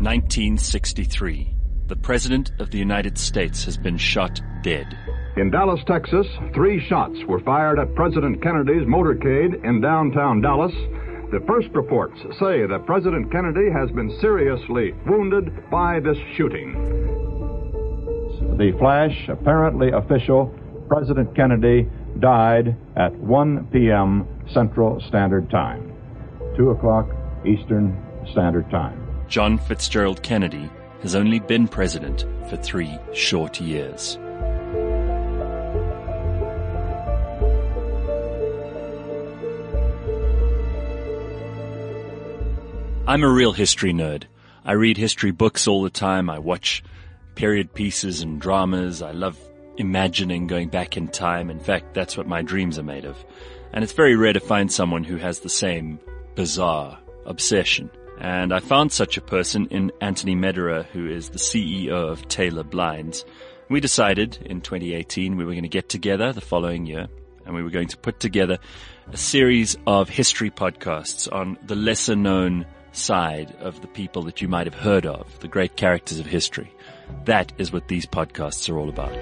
1963. The President of the United States has been shot dead. In Dallas, Texas, three shots were fired at President Kennedy's motorcade in downtown Dallas. The first reports say that President Kennedy has been seriously wounded by this shooting. The flash, apparently official, President Kennedy died at 1 p.m. Central Standard Time, 2 o'clock Eastern Standard Time. John Fitzgerald Kennedy has only been president for three short years. I'm a real history nerd. I read history books all the time. I watch period pieces and dramas. I love imagining going back in time. In fact, that's what my dreams are made of. And it's very rare to find someone who has the same bizarre obsession. And I found such a person in Anthony Medera, who is the CEO of Taylor Blinds. We decided in 2018 we were going to get together the following year and we were going to put together a series of history podcasts on the lesser known side of the people that you might have heard of, the great characters of history. That is what these podcasts are all about.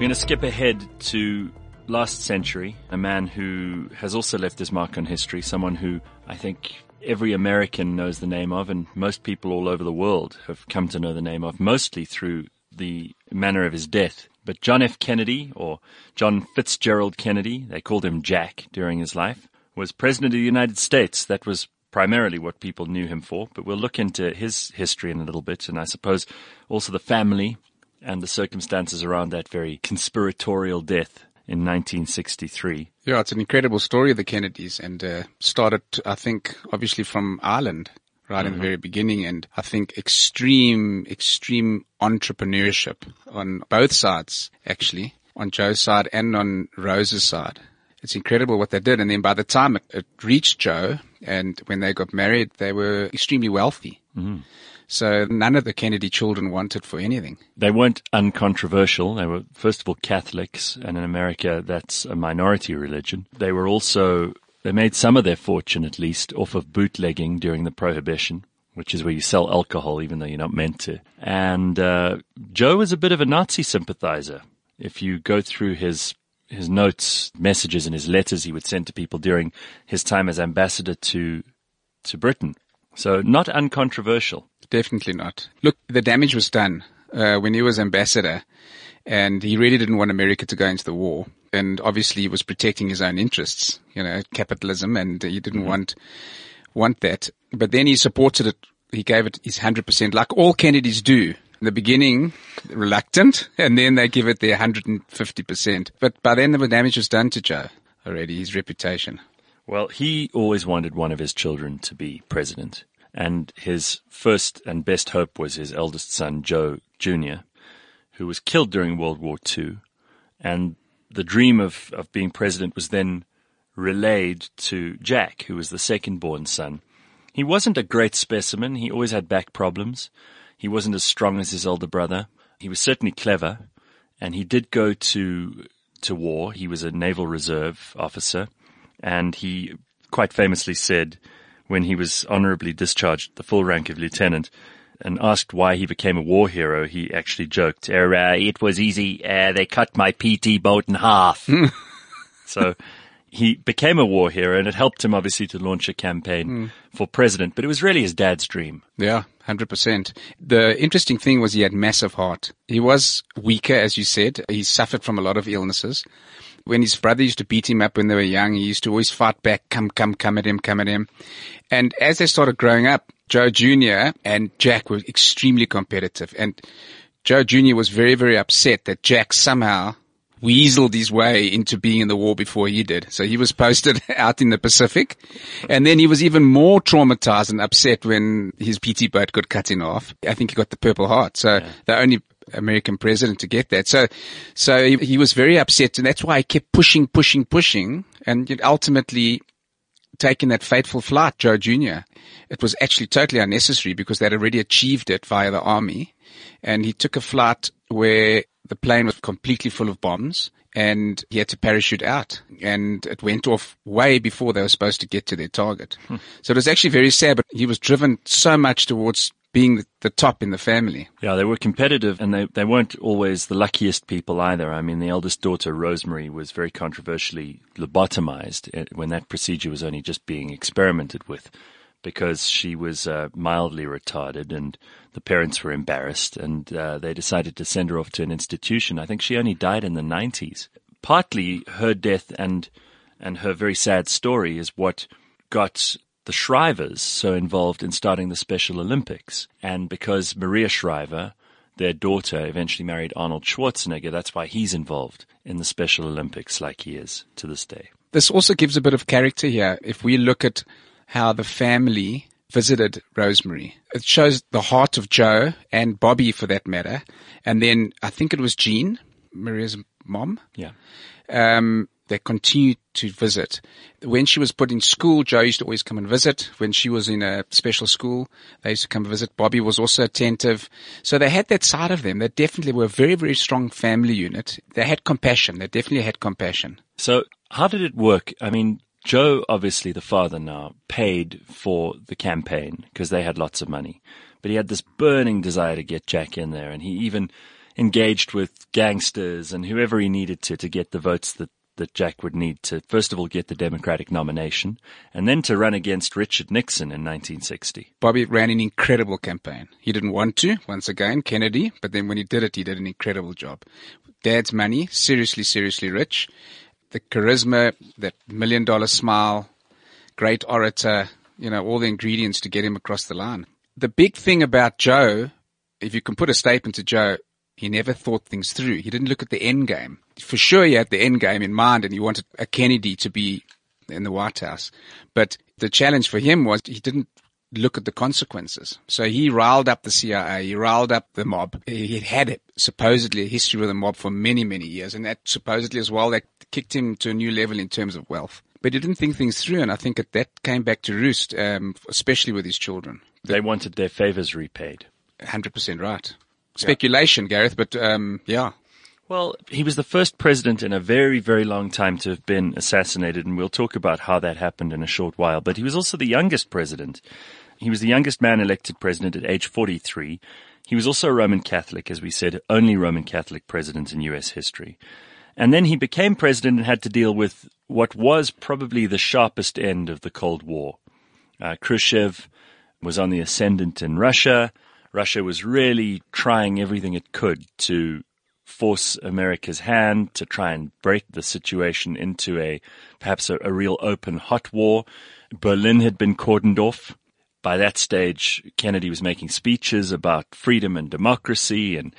We're going to skip ahead to last century, a man who has also left his mark on history, someone who I think every American knows the name of, and most people all over the world have come to know the name of, mostly through the manner of his death. But John F. Kennedy, or John Fitzgerald Kennedy, they called him Jack during his life, was President of the United States. That was primarily what people knew him for, but we'll look into his history in a little bit, and I suppose also the family and the circumstances around that very conspiratorial death in 1963. Yeah, it's an incredible story of the Kennedys and uh, started, I think, obviously from Ireland right mm-hmm. in the mm-hmm. very beginning. And I think extreme, extreme entrepreneurship on both sides, actually, on Joe's side and on Rose's side. It's incredible what they did. And then by the time it, it reached Joe and when they got married, they were extremely wealthy. Mm-hmm. So none of the Kennedy children wanted for anything. They weren't uncontroversial. They were, first of all, Catholics, and in America, that's a minority religion. They were also, they made some of their fortune, at least, off of bootlegging during the Prohibition, which is where you sell alcohol even though you're not meant to. And uh, Joe was a bit of a Nazi sympathizer. If you go through his his notes, messages, and his letters he would send to people during his time as ambassador to to Britain. So not uncontroversial. Definitely not. Look, the damage was done uh, when he was ambassador, and he really didn't want America to go into the war. And obviously, he was protecting his own interests, you know, capitalism, and he didn't mm-hmm. want want that. But then he supported it. He gave it his hundred percent, like all Kennedys do. In the beginning, reluctant, and then they give it their 150%. But by then the damage was done to Joe already, his reputation. Well, he always wanted one of his children to be president. And his first and best hope was his eldest son, Joe Jr., who was killed during World War II. And the dream of, of being president was then relayed to Jack, who was the second born son. He wasn't a great specimen. He always had back problems. He wasn't as strong as his older brother. He was certainly clever, and he did go to to war. He was a naval reserve officer, and he quite famously said when he was honorably discharged the full rank of lieutenant and asked why he became a war hero, he actually joked, er, uh, it was easy. Uh, they cut my PT boat in half. so he became a war hero and it helped him obviously to launch a campaign mm. for president, but it was really his dad's dream. Yeah, 100%. The interesting thing was he had massive heart. He was weaker, as you said. He suffered from a lot of illnesses when his brother used to beat him up when they were young, he used to always fight back, come, come, come at him, come at him. And as they started growing up, Joe Jr. and Jack were extremely competitive. And Joe Jr. was very, very upset that Jack somehow weaseled his way into being in the war before he did. So he was posted out in the Pacific. And then he was even more traumatized and upset when his PT boat got cut in half. I think he got the Purple Heart. So yeah. the only American president to get that. So, so he, he was very upset and that's why he kept pushing, pushing, pushing and ultimately taking that fateful flight, Joe Jr. It was actually totally unnecessary because they'd already achieved it via the army and he took a flight where the plane was completely full of bombs and he had to parachute out and it went off way before they were supposed to get to their target. Hmm. So it was actually very sad, but he was driven so much towards being the top in the family. Yeah, they were competitive and they, they weren't always the luckiest people either. I mean, the eldest daughter, Rosemary, was very controversially lobotomized eh, when that procedure was only just being experimented with because she was uh, mildly retarded and the parents were embarrassed and uh, they decided to send her off to an institution. I think she only died in the 90s. Partly her death and and her very sad story is what got the Shrivers so involved in starting the Special Olympics. And because Maria Shriver, their daughter, eventually married Arnold Schwarzenegger, that's why he's involved in the Special Olympics like he is to this day. This also gives a bit of character here. If we look at how the family visited Rosemary. It shows the heart of Joe and Bobby for that matter. And then I think it was Jean, Maria's mom. Yeah. Um, they continued to visit. When she was put in school, Joe used to always come and visit. When she was in a special school, they used to come visit. Bobby was also attentive. So they had that side of them. They definitely were a very, very strong family unit. They had compassion. They definitely had compassion. So how did it work? I mean, Joe, obviously the father now, paid for the campaign because they had lots of money. But he had this burning desire to get Jack in there and he even engaged with gangsters and whoever he needed to to get the votes that, that Jack would need to, first of all, get the Democratic nomination and then to run against Richard Nixon in 1960. Bobby ran an incredible campaign. He didn't want to, once again, Kennedy, but then when he did it, he did an incredible job. Dad's money, seriously, seriously rich the charisma, that million dollar smile, great orator, you know, all the ingredients to get him across the line. The big thing about Joe, if you can put a statement to Joe, he never thought things through. He didn't look at the end game. For sure, he had the end game in mind and he wanted a Kennedy to be in the White House. But the challenge for him was he didn't look at the consequences. So he riled up the CIA, he riled up the mob. He had supposedly a history with the mob for many, many years, and that supposedly as well, that kicked him to a new level in terms of wealth. But he didn't think things through, and I think that, that came back to roost, um, especially with his children. They wanted their favors repaid. 100% right. Speculation, yeah. Gareth, but um, yeah. Well, he was the first president in a very, very long time to have been assassinated, and we'll talk about how that happened in a short while. But he was also the youngest president. He was the youngest man elected president at age 43. He was also a Roman Catholic, as we said, only Roman Catholic president in US history. And then he became president and had to deal with what was probably the sharpest end of the Cold War. Uh, Khrushchev was on the ascendant in Russia. Russia was really trying everything it could to force America's hand to try and break the situation into a perhaps a, a real open hot war. Berlin had been cordoned off by that stage, Kennedy was making speeches about freedom and democracy and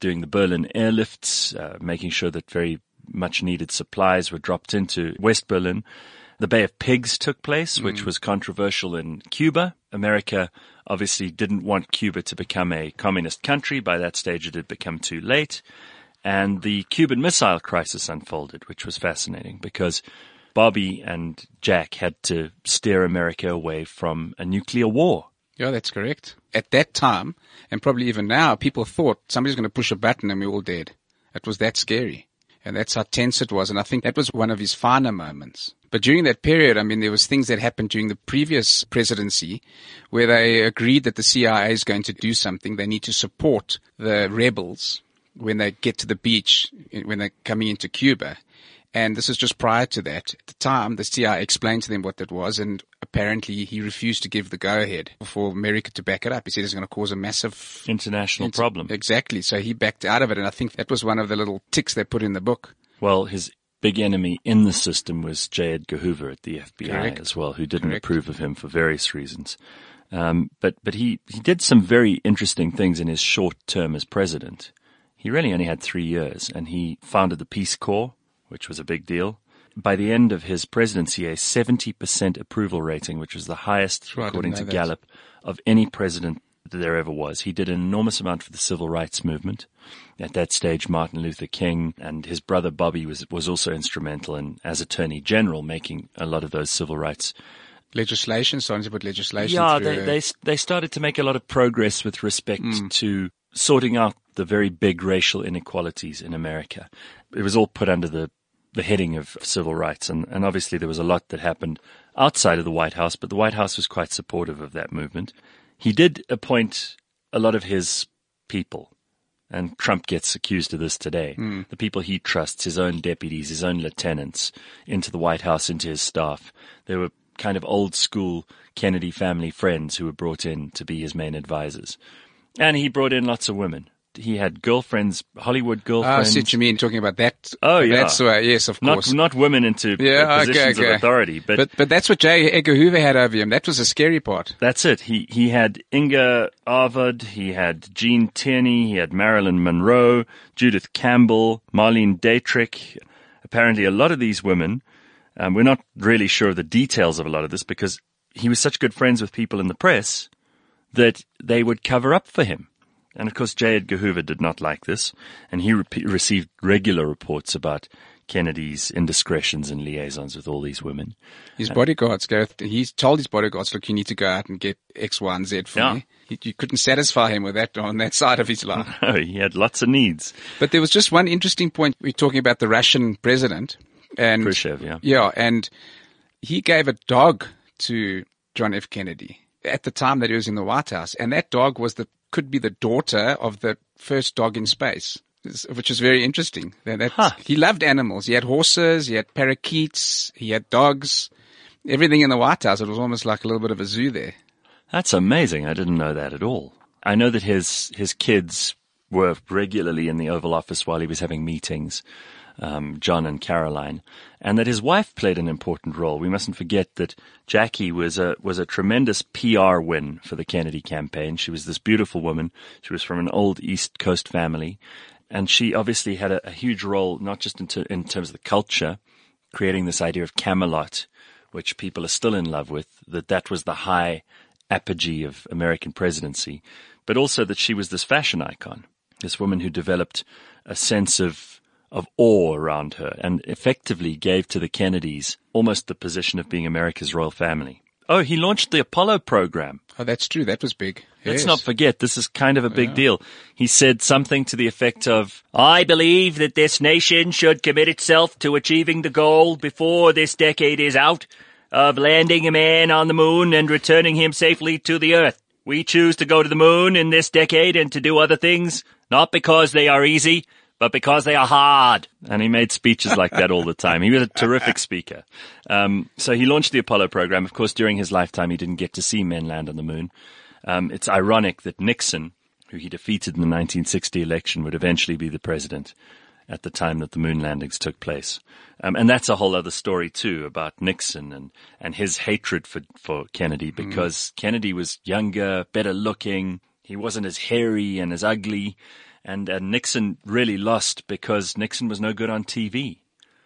doing the Berlin airlifts, uh, making sure that very much needed supplies were dropped into West Berlin. The Bay of Pigs took place, mm. which was controversial in Cuba. America obviously didn't want Cuba to become a communist country. By that stage, it had become too late. And the Cuban Missile Crisis unfolded, which was fascinating because Bobby and Jack had to steer America away from a nuclear war. Yeah, that's correct. At that time, and probably even now, people thought somebody's going to push a button and we're all dead. It was that scary. And that's how tense it was. And I think that was one of his finer moments. But during that period, I mean, there was things that happened during the previous presidency where they agreed that the CIA is going to do something. They need to support the rebels when they get to the beach, when they're coming into Cuba. And this is just prior to that. At the time, the CIA explained to them what that was, and apparently he refused to give the go-ahead for America to back it up. He said it's going to cause a massive international inter- problem. Exactly. So he backed out of it, and I think that was one of the little ticks they put in the book. Well, his big enemy in the system was J. Edgar Hoover at the FBI Correct. as well, who didn't Correct. approve of him for various reasons. Um, but but he, he did some very interesting things in his short term as president. He really only had three years, and he founded the Peace Corps which was a big deal. By the end of his presidency, a 70% approval rating, which was the highest, according to that. Gallup, of any president that there ever was. He did an enormous amount for the civil rights movement. At that stage, Martin Luther King and his brother Bobby was, was also instrumental in, as Attorney General, making a lot of those civil rights legislation, starting to put legislation. Yeah, they, they, they started to make a lot of progress with respect mm. to sorting out the very big racial inequalities in America. It was all put under the, the heading of civil rights. And, and obviously there was a lot that happened outside of the White House, but the White House was quite supportive of that movement. He did appoint a lot of his people. And Trump gets accused of this today. Hmm. The people he trusts, his own deputies, his own lieutenants, into the White House, into his staff. They were kind of old school Kennedy family friends who were brought in to be his main advisors. And he brought in lots of women. He had girlfriends, Hollywood Ah, I girlfriends. see what you mean, talking about that. Oh, yeah. That's why, yes, of not course. not women into yeah, uh, okay, positions okay. of authority, but, but, but that's what J. Edgar Hoover had over him. That was a scary part. that's it. He he had Inga Arvad, he had Gene Tierney, he had Marilyn Monroe, Judith Campbell, Marlene Dietrich. Apparently, a lot of these women. Um, we're not really sure of the details of a lot of this because he was such good friends with people in the press that they would cover up for him. And of course, J. Edgar Hoover did not like this, and he re- received regular reports about Kennedy's indiscretions and liaisons with all these women. His bodyguards, Gareth, he told his bodyguards, look, you need to go out and get X, Y, and Z for Yeah. me. He, you couldn't satisfy him with that on that side of his life. Oh, he had lots of needs. But there was just one interesting point. We're talking about the Russian president. And Khrushchev, yeah. Yeah, and he gave a dog to John F. Kennedy at the time that he was in the White House, and that dog was the could be the daughter of the first dog in space, which is very interesting. That, Huh. he loved animals. He had horses, he had parakeets, he had dogs, everything in the White House. It was almost like a little bit of a zoo there. That's amazing. I didn't know that at all. I know that his his kids were regularly in the Oval Office while he was having meetings, um, John and Caroline, and that his wife played an important role. We mustn't forget that Jackie was a was a tremendous PR win for the Kennedy campaign. She was this beautiful woman. She was from an old East Coast family, and she obviously had a, a huge role not just in, ter- in terms of the culture, creating this idea of Camelot, which people are still in love with. That that was the high apogee of American presidency, but also that she was this fashion icon, this woman who developed a sense of of awe around her and effectively gave to the Kennedys almost the position of being America's royal family. Oh, he launched the Apollo program. Oh, that's true. That was big. Let's Yes. not forget, this is kind of a big deal. He said something to the effect of, I believe that this nation should commit itself to achieving the goal before this decade is out of landing a man on the moon and returning him safely to the earth. We choose to go to the moon in this decade and to do other things, not because they are easy, but because they are hard. And he made speeches like that all the time. He was a terrific speaker. Um, so he launched the Apollo program. Of course, during his lifetime, he didn't get to see men land on the moon. Um, it's ironic that Nixon, who he defeated in the 1960 election, would eventually be the president at the time that the moon landings took place. Um, and that's a whole other story too about Nixon and, and his hatred for, for Kennedy because Kennedy was younger, better looking. He wasn't as hairy and as ugly. And, and Nixon really lost because Nixon was no good on TV.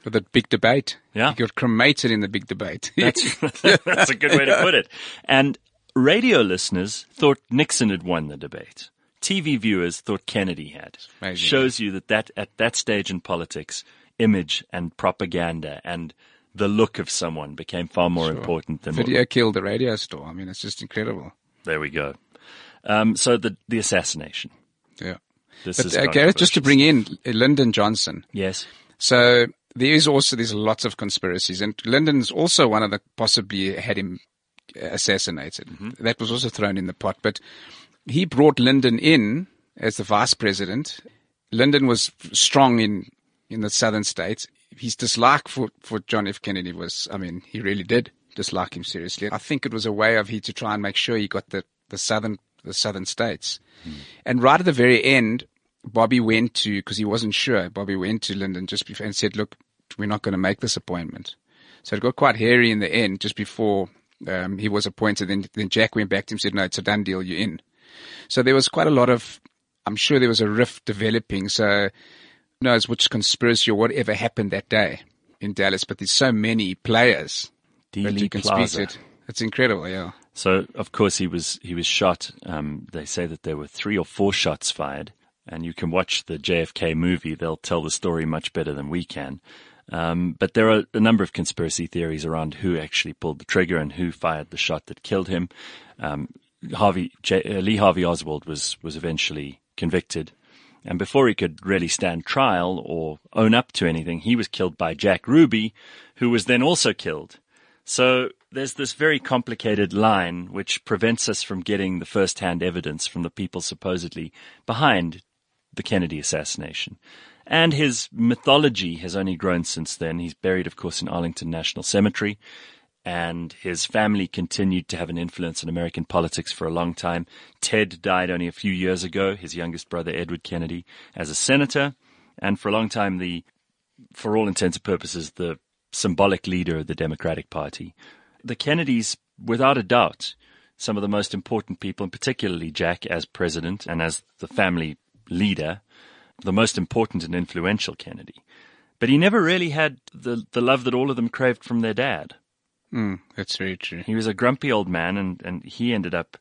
For the big debate. Yeah. He got cremated in the big debate. That's, that's a good way to put it. And radio listeners thought Nixon had won the debate. TV viewers thought Kennedy had. Amazing. Shows you that, that at that stage in politics, image and propaganda and the look of someone became far more important than what, Video killed the radio store. I mean, it's just incredible. there we go. Um, so the the assassination. Yeah. This But uh, Gareth, just to bring in Lyndon Johnson. yes, So there is also there's lots of conspiracies, and Lyndon's also one of the possibly had him assassinated. That was also thrown in the pot, but he brought Lyndon in as the vice president. Lyndon was strong in in the southern states. His dislike for for John F. Kennedy was, I mean, he really did dislike him seriously. I think it was a way of he to try and make sure he got the the southern the southern states. And right at the very end, Bobby went to, because he wasn't sure, Bobby went to Lyndon just before and said, look, we're not going to make this appointment. So it got quite hairy in the end just before um, he was appointed. Then, then Jack went back to him and said, no, it's a done deal, you're in. So there was quite a lot of, I'm sure there was a rift developing. So who knows which conspiracy or whatever happened that day in Dallas, but there's so many players that Dealey you can Plaza. speak to. It's incredible, yeah. So of course he was he was shot. Um, they say that there were three or four shots fired, and you can watch the JFK movie. They'll tell the story much better than we can. Um, but there are a number of conspiracy theories around who actually pulled the trigger and who fired the shot that killed him. Um, Harvey J, uh, Lee Harvey Oswald was was eventually convicted. And before he could really stand trial or own up to anything, he was killed by Jack Ruby, who was then also killed. So there's this very complicated line which prevents us from getting the first-hand evidence from the people supposedly behind the Kennedy assassination. And his mythology has only grown since then. He's buried, of course, in Arlington National Cemetery and his family continued to have an influence in American politics for a long time. Ted died only a few years ago, his youngest brother Edward Kennedy, as a senator, and for a long time the, for all intents and purposes, the symbolic leader of the Democratic Party. The Kennedys, without a doubt, some of the most important people, and particularly Jack as president and as the family leader, the most important and influential Kennedy. But he never really had the, the love that all of them craved from their dad. Mm, that's very true. He was a grumpy old man, and, and he ended up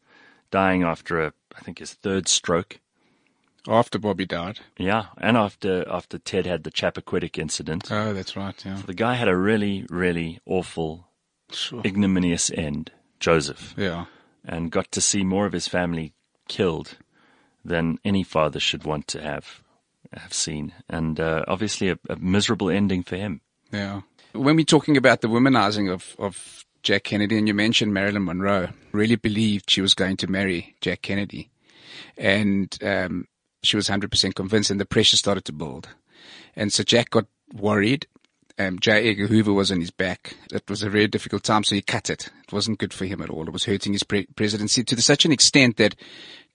dying after a, I think his third stroke. After Bobby died. Yeah, and after after Ted had the Chappaquiddick incident. Oh, that's right. Yeah. The guy had a really, really awful, Sure. ignominious end, Joseph, Yeah. and got to see more of his family killed than any father should want to have have seen, and uh, obviously a, a miserable ending for him. Yeah. When we're talking about the womanizing of, of Jack Kennedy, and you mentioned Marilyn Monroe, really believed she was going to marry Jack Kennedy. And um, she was 100% convinced, and the pressure started to build. And so Jack got worried. Um, J. Edgar Hoover was on his back. It was a very difficult time, so he cut it. It wasn't good for him at all. It was hurting his pre- presidency to such an extent that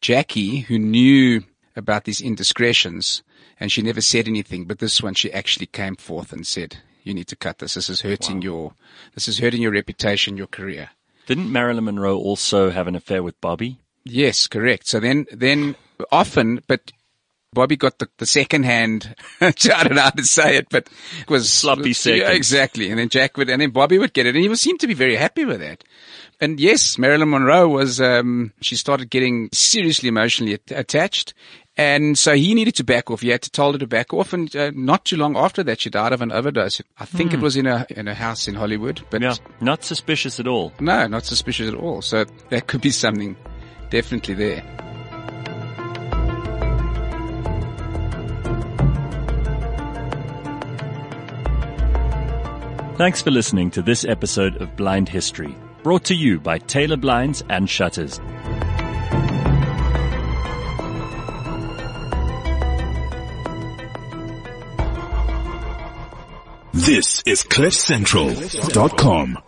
Jackie, who knew about these indiscretions, and she never said anything, but this one she actually came forth and said, you need to cut this. This is hurting your, this is hurting your reputation, your career. Didn't Marilyn Monroe also have an affair with Bobby? Yes, correct. So then, then often, but Bobby got the, the second hand, I don't know how to say it, but it was Sloppy seconds. Yeah, exactly. And then Jack would, and then Bobby would get it and he was, seemed to be very happy with that. And yes, Marilyn Monroe was, um, she started getting seriously emotionally at- attached. And so he needed to back off. He had to tell her to back off. And uh, not too long after that, she died of an overdose. I think it was in a, in a house in Hollywood, but Yeah, not suspicious at all. no, not suspicious at all. So that could be something definitely there. Thanks for listening to this episode of Blind History, brought to you by Taylor Blinds and Shutters. This is CliffCentral.com.